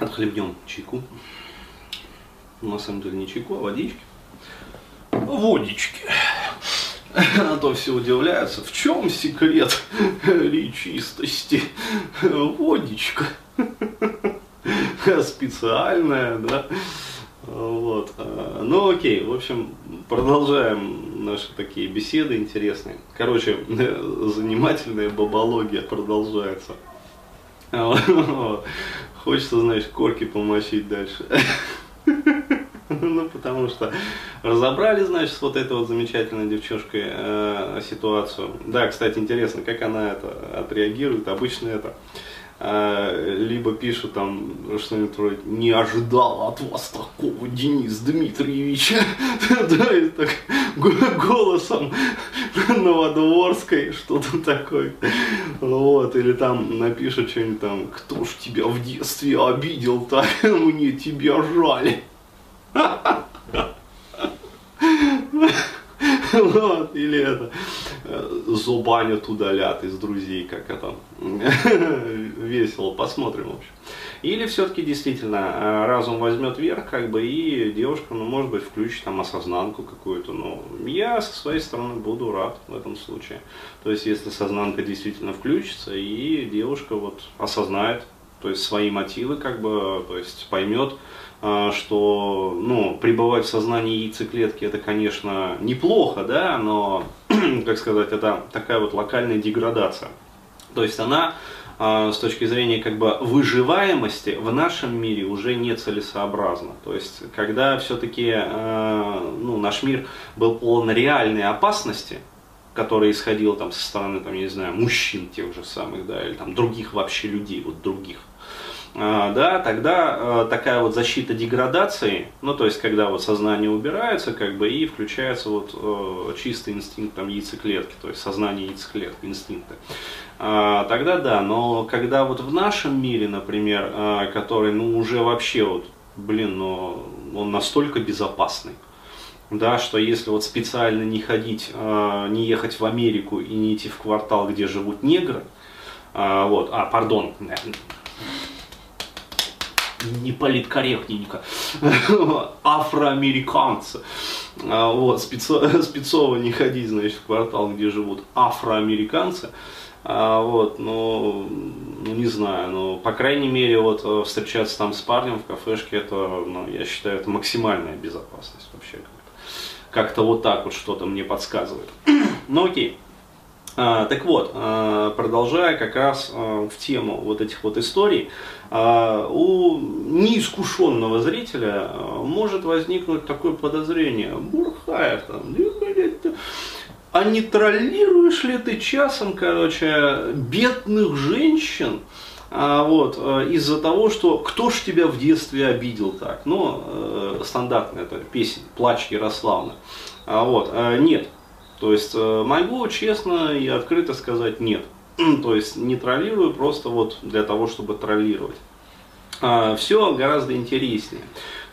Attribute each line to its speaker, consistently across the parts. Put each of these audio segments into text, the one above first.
Speaker 1: отхлебнем чайку. На самом деле не чайку, а водички. Водички. А то все удивляются, в чем секрет речистости? Водичка. Специальная, да? Вот. Ну окей, в общем, продолжаем наши такие беседы интересные. Короче, занимательная бабология продолжается. Хочется, знаешь, корки помочить дальше. Ну, потому что разобрали, значит, с вот этой вот замечательной девчушкой э, ситуацию. Да, кстати, интересно, как она это отреагирует. Обычно это э, либо пишут там что-нибудь «Не ожидал от вас такого, Денис Дмитриевич», да, и так голосом Новодворской, что-то такое. Вот, или там напишут что-нибудь там «Кто ж тебя в детстве обидел так, мне тебя жаль». Вот, или это, зубанят удалят из друзей, как это, весело, посмотрим, в общем. Или все-таки действительно э, разум возьмет верх, как бы, и девушка, ну, может быть, включит там осознанку какую-то, но я со своей стороны буду рад в этом случае. То есть, если сознанка действительно включится, и девушка вот осознает, то есть, свои мотивы, как бы, то есть, поймет, а, что ну, пребывать в сознании яйцеклетки это, конечно, неплохо, да, но, как сказать, это такая вот локальная деградация. То есть она а, с точки зрения как бы выживаемости в нашем мире уже нецелесообразна. То есть, когда все-таки а, ну, наш мир был полон реальной опасности, который исходил там со стороны, там, я не знаю, мужчин тех же самых, да, или там других вообще людей, вот других, да, тогда а, такая вот защита деградации, ну то есть когда вот сознание убирается, как бы и включается вот э, чистый инстинкт там яйцеклетки, то есть сознание яйцеклетки, инстинкты. А, тогда да, но когда вот в нашем мире, например, который ну уже вообще вот, блин, но он настолько безопасный, да, что если вот специально не ходить, не ехать в Америку и не идти в квартал, где живут негры, вот, а, пардон, не политкорректненько, афроамериканцы. А, вот, спецо, спецово не ходить, значит, в квартал, где живут афроамериканцы. А, вот, ну, ну, не знаю, но, по крайней мере, вот, э, встречаться там с парнем в кафешке, это, ну, я считаю, это максимальная безопасность вообще. Как-то, как-то вот так вот что-то мне подсказывает. ну, окей. А, так вот, а, продолжая как раз в тему вот этих вот историй, у неискушенного зрителя может возникнуть такое подозрение, Бурхаев там, а не троллируешь ли ты часом, короче, бедных женщин, вот, из-за того, что кто ж тебя в детстве обидел так? Ну, э, стандартная эта песня, плач Ярославна. Вот, нет, то есть э, могу честно и открыто сказать нет. То есть не троллирую просто вот для того, чтобы троллировать. А, Все гораздо интереснее.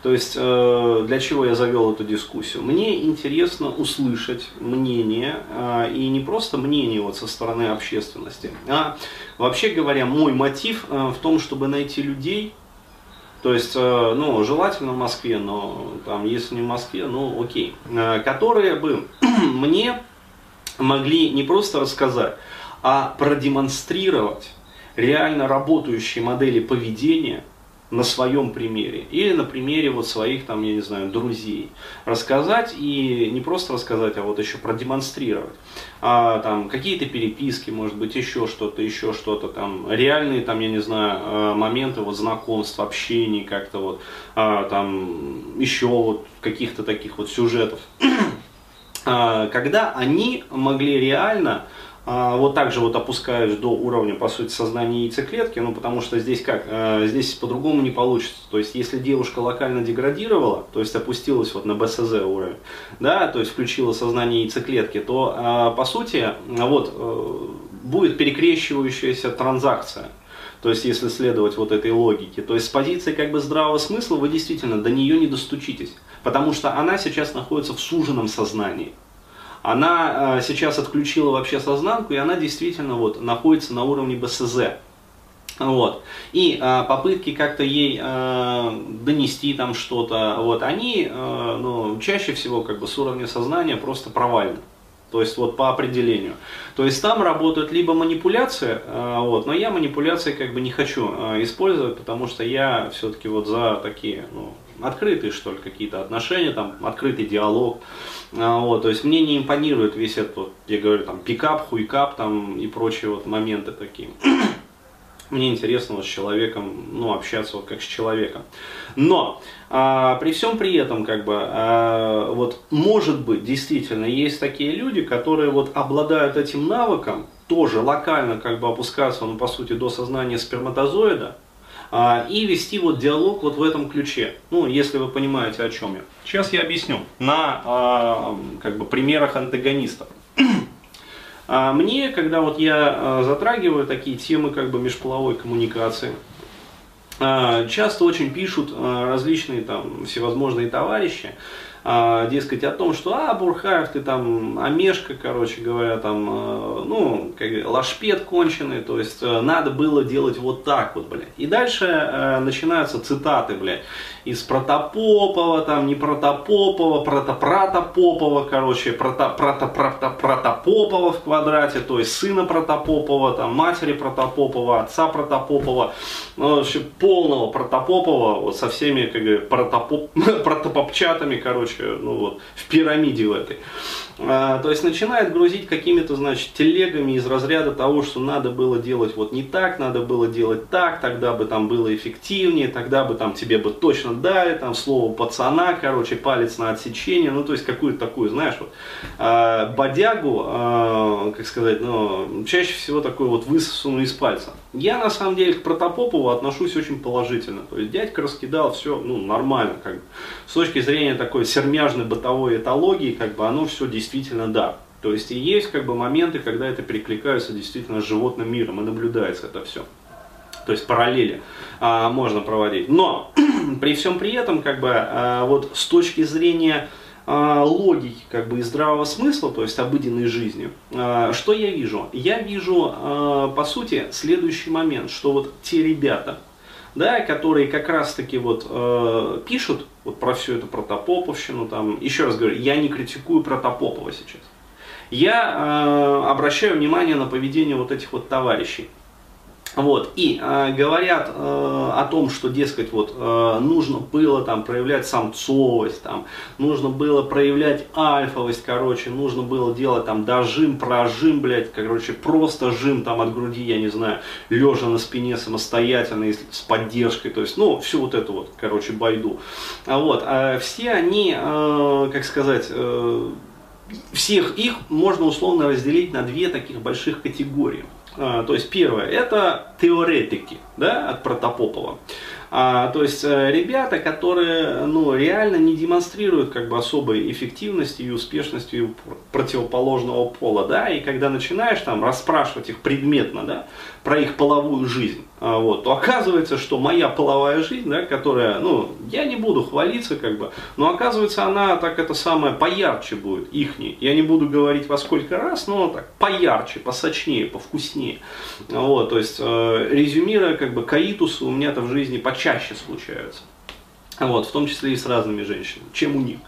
Speaker 1: То есть э, для чего я завел эту дискуссию? Мне интересно услышать мнение, а, и не просто мнение вот со стороны общественности, а вообще говоря, мой мотив э, в том, чтобы найти людей, то есть, э, ну, желательно в Москве, но там, если не в Москве, ну, окей. Которые бы мне могли не просто рассказать, а продемонстрировать реально работающие модели поведения – на своем примере или на примере вот своих там, я не знаю, друзей. Рассказать и не просто рассказать, а вот еще продемонстрировать. А, там какие-то переписки, может быть, еще что-то, еще что-то там, реальные там, я не знаю, э, моменты вот знакомств, общений как-то вот, а, там еще вот каких-то таких вот сюжетов. А, когда они могли реально а, вот так же вот опускаешь до уровня, по сути, сознания яйцеклетки, ну, потому что здесь как, э, здесь по-другому не получится. То есть, если девушка локально деградировала, то есть, опустилась вот на БСЗ уровень, да, то есть, включила сознание яйцеклетки, то, а, по сути, вот, э, будет перекрещивающаяся транзакция. То есть, если следовать вот этой логике. То есть, с позиции как бы здравого смысла вы действительно до нее не достучитесь. Потому что она сейчас находится в суженном сознании она э, сейчас отключила вообще сознанку, и она действительно вот находится на уровне БСЗ. Вот. И а, попытки как-то ей а, донести там что-то, вот, они а, ну, чаще всего как бы с уровня сознания просто провальны. То есть вот по определению. То есть там работают либо манипуляции, а, вот, но я манипуляции как бы не хочу а, использовать, потому что я все-таки вот за такие ну, открытые что ли какие-то отношения, там открытый диалог. А, вот, то есть мне не импонирует весь этот, я говорю, там пикап, хуйкап там и прочие вот моменты такие мне интересно вот с человеком, ну, общаться вот как с человеком. Но а, при всем при этом, как бы, а, вот, может быть, действительно, есть такие люди, которые вот обладают этим навыком, тоже локально как бы опускаться, ну, по сути, до сознания сперматозоида, и вести вот диалог вот в этом ключе. Ну, если вы понимаете, о чем я. Сейчас я объясню на а, как бы примерах антагонистов. А мне, когда вот я а, затрагиваю такие темы как бы межполовой коммуникации, а, часто очень пишут а, различные там всевозможные товарищи, а, дескать, о том, что, а, Бурхаев, ты там, Амешка, короче говоря, там, э, ну, как, лашпед конченый, то есть э, надо было делать вот так вот, блядь. И дальше э, начинаются цитаты, блядь, из Протопопова, там, не Протопопова, Протопратопопова, короче, прото, Протопопова в квадрате, то есть сына Протопопова, там, матери Протопопова, отца Протопопова, ну, вообще полного Протопопова, вот со всеми, как бы, протопоп, протопопчатами, короче, короче, ну вот, в пирамиде в этой. А, то есть начинает грузить какими-то, значит, телегами из разряда того, что надо было делать вот не так, надо было делать так, тогда бы там было эффективнее, тогда бы там тебе бы точно дали, там слово пацана, короче, палец на отсечение, ну то есть какую-то такую, знаешь, вот, а, бодягу, а, как сказать, ну, чаще всего такую вот высосанную из пальца. Я на самом деле к Протопопову отношусь очень положительно, то есть дядька раскидал все, ну, нормально, как бы, с точки зрения такой сермяжной бытовой этологии, как бы оно все действительно да. То есть и есть как бы моменты, когда это перекликается действительно с животным миром, и наблюдается это все. То есть параллели а, можно проводить. Но при всем при этом, как бы, а, вот с точки зрения логики как бы и здравого смысла, то есть обыденной жизни, а, что я вижу? Я вижу, а, по сути, следующий момент, что вот те ребята, да, которые как раз таки вот э, пишут вот про всю эту протопоповщину, там, еще раз говорю, я не критикую протопопова сейчас. Я э, обращаю внимание на поведение вот этих вот товарищей. Вот, и э, говорят э, о том, что, дескать, вот, э, нужно было там проявлять самцовость, там, нужно было проявлять альфовость, короче, нужно было делать там дожим, прожим, блядь, короче, просто жим там от груди, я не знаю, лежа на спине самостоятельно, с поддержкой, то есть, ну, всю вот эту вот, короче, байду. А вот, а все они, э, как сказать, э, всех их можно условно разделить на две таких больших категории. А, то есть первое, это теоретики да, от Протопопова. А, то есть э, ребята, которые ну, реально не демонстрируют как бы особой эффективности и успешности противоположного пола, да, и когда начинаешь там расспрашивать их предметно, да, про их половую жизнь, а, вот, то оказывается, что моя половая жизнь, да, которая, ну, я не буду хвалиться, как бы, но оказывается, она так это самое поярче будет, ихней. Я не буду говорить во сколько раз, но так поярче, посочнее, повкуснее. Вот, то есть, э, резюмируя, как бы, каитусы у меня-то в жизни почаще случаются. Вот, в том числе и с разными женщинами, чем у них.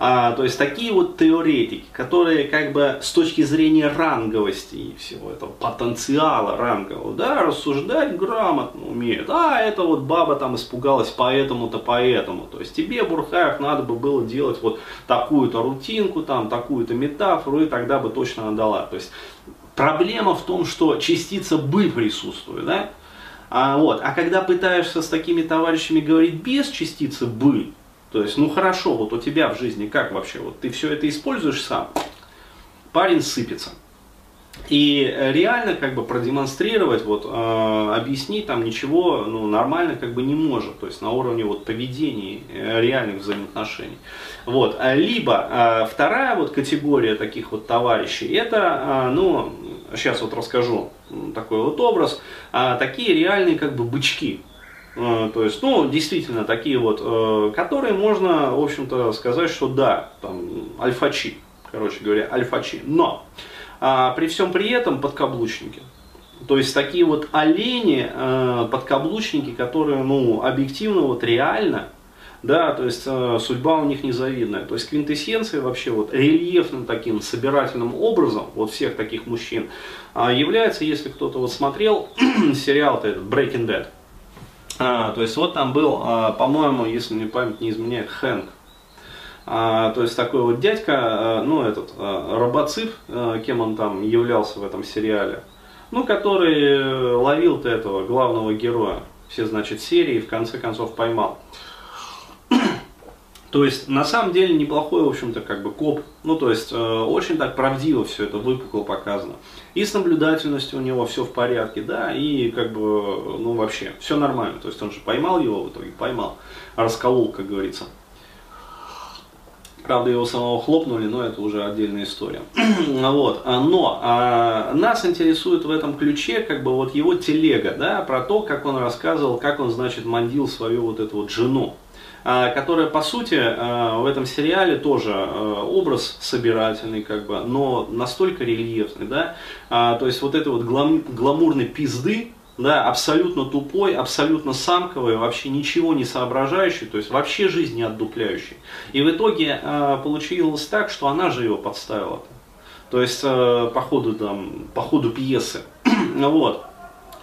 Speaker 1: А, то есть такие вот теоретики, которые как бы с точки зрения ранговости и всего этого потенциала рангового, да, рассуждать грамотно умеют. А, это вот баба там испугалась поэтому-то, поэтому. То есть тебе, Бурхаев, надо бы было делать вот такую-то рутинку, там, такую-то метафору, и тогда бы точно надала. То есть проблема в том, что частица «бы» присутствует, да? А, вот. а когда пытаешься с такими товарищами говорить без частицы «бы», то есть, ну хорошо, вот у тебя в жизни как вообще, вот ты все это используешь сам, парень сыпется. И реально как бы продемонстрировать, вот, э, объяснить там ничего ну, нормально как бы не может, то есть на уровне вот, поведения э, реальных взаимоотношений. Вот. Либо э, вторая вот категория таких вот товарищей, это, э, ну, сейчас вот расскажу такой вот образ, э, такие реальные как бы бычки, Э, то есть, ну, действительно, такие вот, э, которые можно, в общем-то, сказать, что да, там, альфачи, короче говоря, альфачи. Но, а, при всем при этом подкаблучники. То есть такие вот олени, э, подкаблучники, которые, ну, объективно, вот реально, да, то есть э, судьба у них незавидная. То есть квинтэссенция вообще вот рельефным таким собирательным образом вот всех таких мужчин э, является, если кто-то вот смотрел сериал-то этот Breaking Bad. А, то есть вот там был, а, по-моему, если мне память не изменяет, Хэнк. А, то есть такой вот дядька, а, ну этот, а, робоцып, а, кем он там являлся в этом сериале, ну который ловил-то этого главного героя, все, значит, серии, в конце концов поймал. То есть, на самом деле, неплохой, в общем-то, как бы коп. Ну, то есть, э, очень так правдиво все это выпукло показано. И с наблюдательностью у него все в порядке, да, и как бы, ну, вообще, все нормально. То есть, он же поймал его в итоге, поймал, расколол, как говорится. Правда, его самого хлопнули, но это уже отдельная история. вот. Но а, нас интересует в этом ключе как бы вот его телега, да, про то, как он рассказывал, как он, значит, мандил свою вот эту вот жену. А, которая, по сути, а, в этом сериале тоже а, образ собирательный, как бы, но настолько рельефный, да, то есть вот этой вот глам, гламурной пизды, да, абсолютно тупой, абсолютно самковый, вообще ничего не соображающий, то есть вообще жизнь не отдупляющий. И в итоге получилось так, что она же его подставила. -то. То есть по ходу, там, по ходу пьесы. вот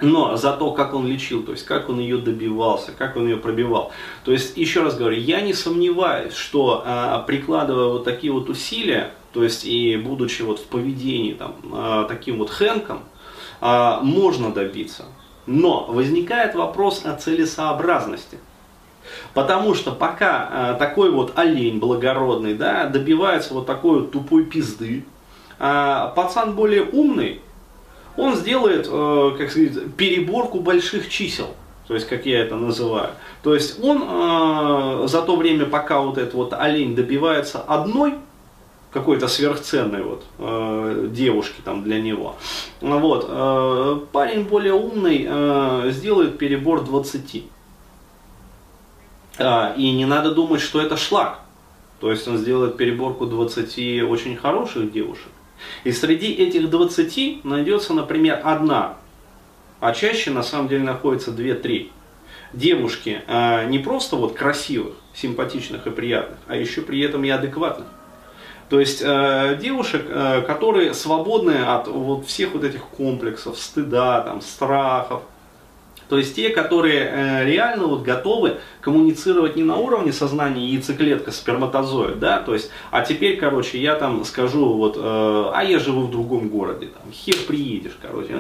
Speaker 1: но за то, как он лечил, то есть как он ее добивался, как он ее пробивал. То есть, еще раз говорю, я не сомневаюсь, что а, прикладывая вот такие вот усилия, то есть и будучи вот в поведении там, а, таким вот Хэнком, а, можно добиться. Но возникает вопрос о целесообразности. Потому что пока а, такой вот олень благородный да, добивается вот такой вот тупой пизды, а пацан более умный, он сделает, э, как сказать, переборку больших чисел. То есть, как я это называю. То есть, он э, за то время, пока вот этот вот олень добивается одной какой-то сверхценной вот э, девушки там для него. Вот, э, парень более умный э, сделает перебор 20. Э, и не надо думать, что это шлак. То есть он сделает переборку 20 очень хороших девушек. И среди этих 20 найдется, например, одна, а чаще на самом деле находится 2-3 девушки, а не просто вот красивых, симпатичных и приятных, а еще при этом и адекватных. То есть э, девушек, э, которые свободны от вот всех вот этих комплексов, стыда, там, страхов, то есть те, которые э, реально вот готовы коммуницировать не на уровне сознания яйцеклетка, сперматозоид, да, то есть, а теперь, короче, я там скажу, вот, э, а я живу в другом городе, там, хер приедешь, короче,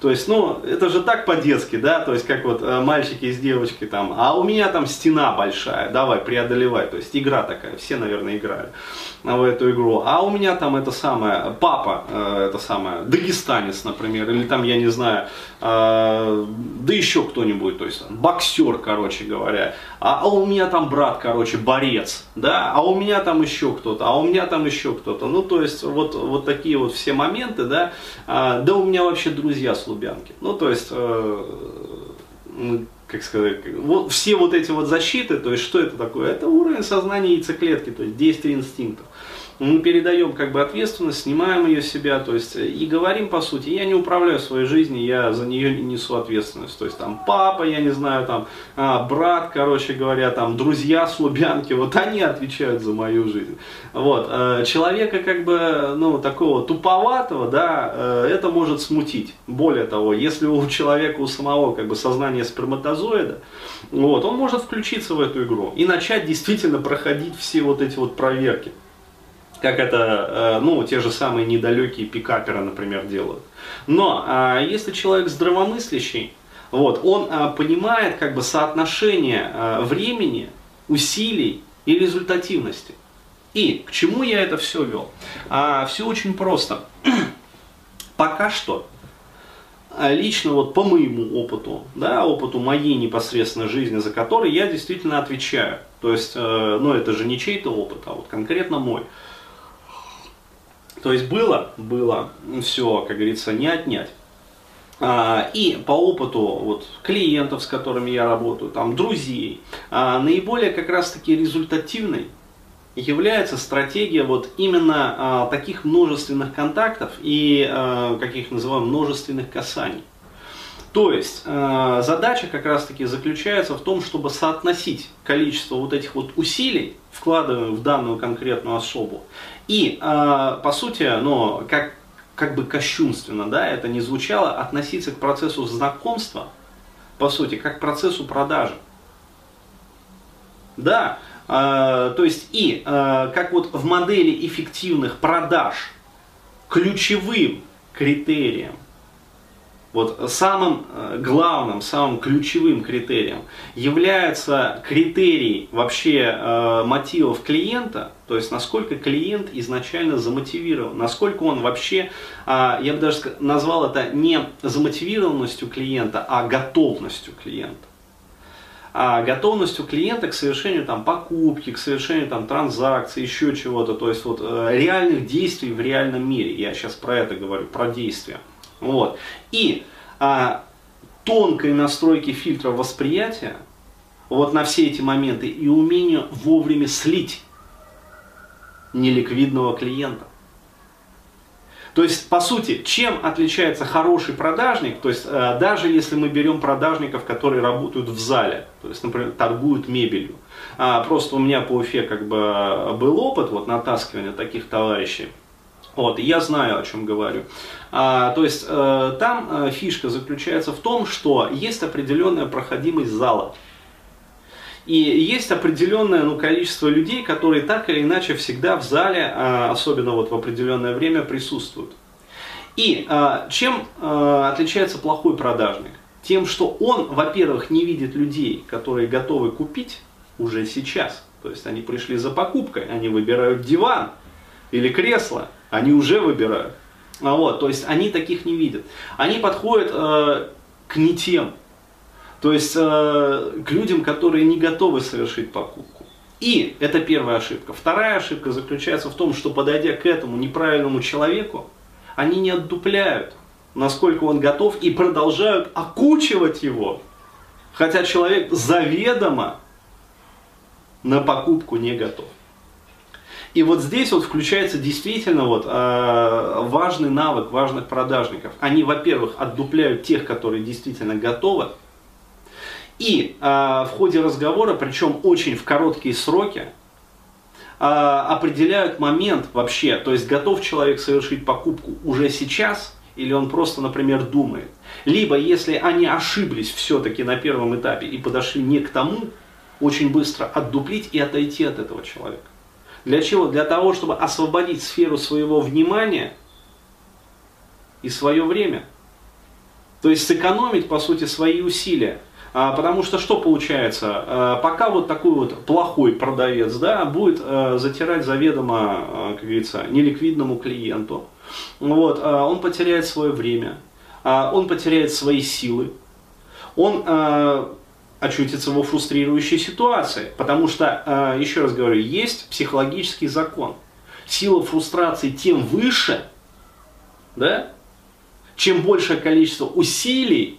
Speaker 1: то есть, ну, это же так по-детски, да, то есть, как вот э, мальчики с девочкой там, а у меня там стена большая, давай, преодолевай, то есть, игра такая, все, наверное, играли в эту игру, а у меня там это самое, папа, э, это самое, дагестанец, например, или там, я не знаю, э, да еще кто-нибудь, то есть, боксер, короче говоря, а, а у меня там брат, короче, борец, да, а у меня там еще кто-то, а у меня там еще кто-то. Ну, то есть, вот, вот такие вот все моменты, да, а, да у меня вообще друзья с Лубянки. Ну, то есть, э, как сказать, вот все вот эти вот защиты, то есть, что это такое? Это уровень сознания яйцеклетки, то есть, действие инстинктов мы передаем как бы ответственность, снимаем ее с себя, то есть и говорим по сути, я не управляю своей жизнью, я за нее не несу ответственность, то есть там папа, я не знаю, там а, брат, короче говоря, там друзья с Лубянки, вот они отвечают за мою жизнь. Вот, э, человека как бы, ну, такого туповатого, да, э, это может смутить. Более того, если у человека, у самого как бы сознание сперматозоида, вот, он может включиться в эту игру и начать действительно проходить все вот эти вот проверки как это, э, ну, те же самые недалекие пикаперы, например, делают. Но а, если человек здравомыслящий, вот, он а, понимает как бы соотношение а, времени, усилий и результативности. И к чему я это все вел? Все очень просто. Пока что, лично вот по моему опыту, да, опыту моей непосредственной жизни, за который я действительно отвечаю. То есть, э, ну это же не чей-то опыт, а вот конкретно мой. То есть было, было, все, как говорится, не отнять. А, и по опыту вот, клиентов, с которыми я работаю, там, друзей, а, наиболее как раз таки результативной является стратегия вот именно а, таких множественных контактов и, как я их называю, множественных касаний. То есть задача как раз таки заключается в том, чтобы соотносить количество вот этих вот усилий, вкладываемых в данную конкретную особу, и э, по сути, ну, как, как бы кощунственно, да, это не звучало, относиться к процессу знакомства, по сути, как к процессу продажи. Да, э, то есть и э, как вот в модели эффективных продаж ключевым критерием вот самым э, главным, самым ключевым критерием является критерий вообще э, мотивов клиента, то есть насколько клиент изначально замотивирован, насколько он вообще, э, я бы даже назвал это не замотивированностью клиента, а готовностью клиента. А готовностью клиента к совершению там, покупки, к совершению там, транзакций, еще чего-то, то есть вот, э, реальных действий в реальном мире. Я сейчас про это говорю, про действия. Вот. И а, тонкой настройки фильтра восприятия вот на все эти моменты и умению вовремя слить неликвидного клиента. То есть, по сути, чем отличается хороший продажник, то есть, э, даже если мы берем продажников, которые работают в зале, то есть, например, торгуют мебелью, а, просто у меня по Уфе как бы был опыт вот натаскивания таких товарищей, вот, я знаю, о чем говорю. А, то есть э, там э, фишка заключается в том, что есть определенная проходимость зала. И есть определенное ну, количество людей, которые так или иначе всегда в зале, э, особенно вот в определенное время, присутствуют. И э, чем э, отличается плохой продажник? Тем, что он, во-первых, не видит людей, которые готовы купить уже сейчас. То есть они пришли за покупкой, они выбирают диван или кресло, они уже выбирают. А вот, то есть они таких не видят. Они подходят э, к не тем. То есть э, к людям, которые не готовы совершить покупку. И это первая ошибка. Вторая ошибка заключается в том, что подойдя к этому неправильному человеку, они не отдупляют, насколько он готов, и продолжают окучивать его. Хотя человек заведомо на покупку не готов. И вот здесь вот включается действительно вот, э, важный навык важных продажников. Они, во-первых, отдупляют тех, которые действительно готовы. И э, в ходе разговора, причем очень в короткие сроки, э, определяют момент вообще, то есть готов человек совершить покупку уже сейчас, или он просто, например, думает. Либо, если они ошиблись все-таки на первом этапе и подошли не к тому, очень быстро отдуплить и отойти от этого человека. Для чего? Для того, чтобы освободить сферу своего внимания и свое время. То есть сэкономить, по сути, свои усилия. А, потому что что получается? А, пока вот такой вот плохой продавец да, будет а, затирать заведомо, а, как говорится, неликвидному клиенту, вот, а, он потеряет свое время, а, он потеряет свои силы, он а, очутится во фрустрирующей ситуации. Потому что, э, еще раз говорю, есть психологический закон. Сила фрустрации тем выше, да, чем большее количество усилий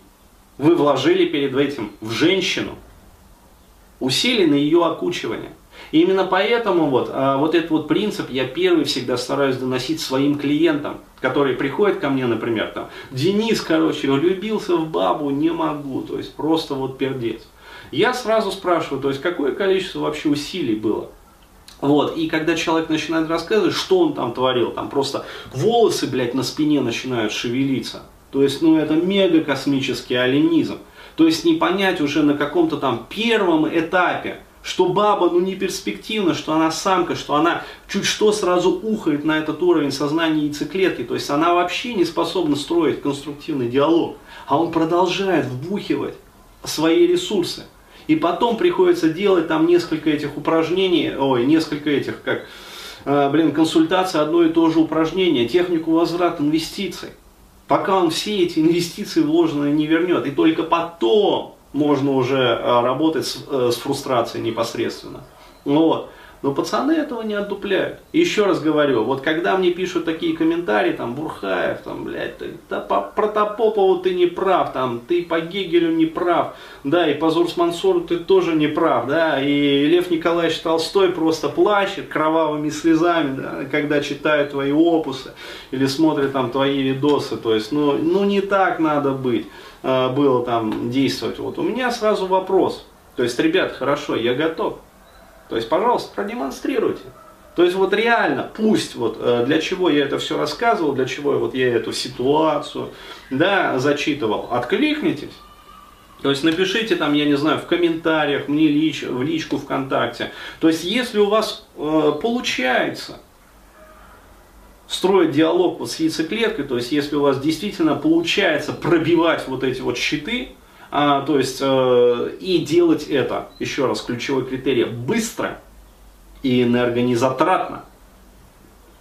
Speaker 1: вы вложили перед этим в женщину, усилий на ее окучивание. И именно поэтому вот, а, вот этот вот принцип я первый всегда стараюсь доносить своим клиентам, которые приходят ко мне, например, там, Денис, короче, влюбился в бабу, не могу, то есть просто вот пердец. Я сразу спрашиваю, то есть какое количество вообще усилий было. Вот, и когда человек начинает рассказывать, что он там творил, там просто волосы, блядь, на спине начинают шевелиться. То есть, ну, это мега космический оленизм. То есть, не понять уже на каком-то там первом этапе, что баба, ну, не перспективна, что она самка, что она чуть что сразу ухает на этот уровень сознания яйцеклетки. То есть, она вообще не способна строить конструктивный диалог. А он продолжает вбухивать свои ресурсы. И потом приходится делать там несколько этих упражнений, ой, несколько этих, как, э, блин, консультация, одно и то же упражнение, технику возврата инвестиций. Пока он все эти инвестиции вложенные не вернет. И только потом можно уже э, работать с, э, с фрустрацией непосредственно. Вот. Но пацаны этого не отдупляют. Еще раз говорю, вот когда мне пишут такие комментарии, там, Бурхаев, там, блядь, ты, да, по Протопопову ты не прав, там, ты по Гегелю не прав, да, и по Зурсмансору ты тоже не прав, да, и Лев Николаевич Толстой просто плачет кровавыми слезами, да, когда читает твои опусы или смотрит там твои видосы, то есть, ну, ну не так надо быть, э, было там действовать. Вот у меня сразу вопрос, то есть, ребят, хорошо, я готов, то есть, пожалуйста, продемонстрируйте. То есть вот реально, пусть вот э, для чего я это все рассказывал, для чего вот я эту ситуацию, да, зачитывал, откликнитесь. То есть напишите там, я не знаю, в комментариях, мне лич, в личку ВКонтакте. То есть если у вас э, получается строить диалог вот с яйцеклеткой, то есть если у вас действительно получается пробивать вот эти вот щиты, а, то есть э, и делать это, еще раз, ключевой критерий, быстро и энергонезатратно.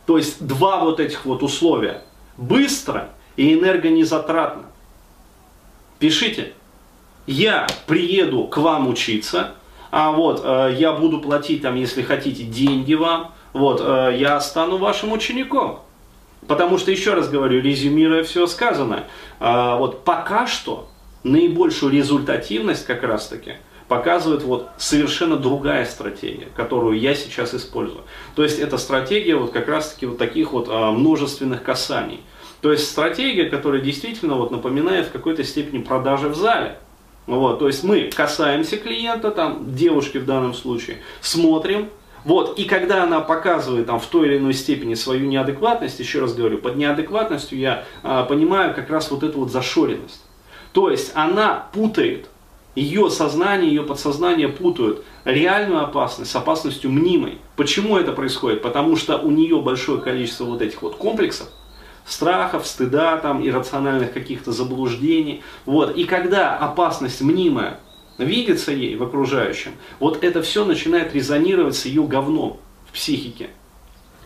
Speaker 1: То есть два вот этих вот условия. Быстро и энергонезатратно. Пишите. Я приеду к вам учиться, а вот э, я буду платить там, если хотите, деньги вам. Вот, э, я стану вашим учеником. Потому что, еще раз говорю, резюмируя все сказанное, э, вот пока что наибольшую результативность как раз таки показывает вот совершенно другая стратегия, которую я сейчас использую. То есть это стратегия вот как раз таки вот таких вот а, множественных касаний. То есть стратегия, которая действительно вот напоминает в какой-то степени продажи в зале. Вот, то есть мы касаемся клиента, там, девушки в данном случае, смотрим, вот, и когда она показывает там в той или иной степени свою неадекватность, еще раз говорю, под неадекватностью я а, понимаю как раз вот эту вот зашоренность. То есть она путает, ее сознание, ее подсознание путают реальную опасность с опасностью мнимой. Почему это происходит? Потому что у нее большое количество вот этих вот комплексов, страхов, стыда, там, иррациональных каких-то заблуждений. Вот. И когда опасность мнимая видится ей в окружающем, вот это все начинает резонировать с ее говном в психике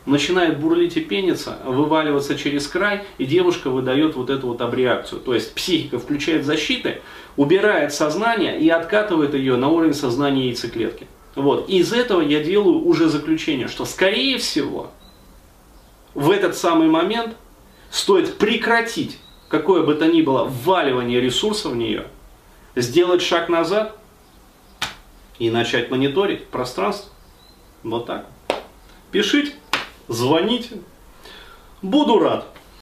Speaker 1: начинает бурлить и пениться, вываливаться через край, и девушка выдает вот эту вот абреакцию. То есть психика включает защиты, убирает сознание и откатывает ее на уровень сознания яйцеклетки. Вот. И из этого я делаю уже заключение, что скорее всего в этот самый момент стоит прекратить какое бы то ни было вваливание ресурсов в нее, сделать шаг назад и начать мониторить пространство. Вот так. Пишите звоните. Буду рад.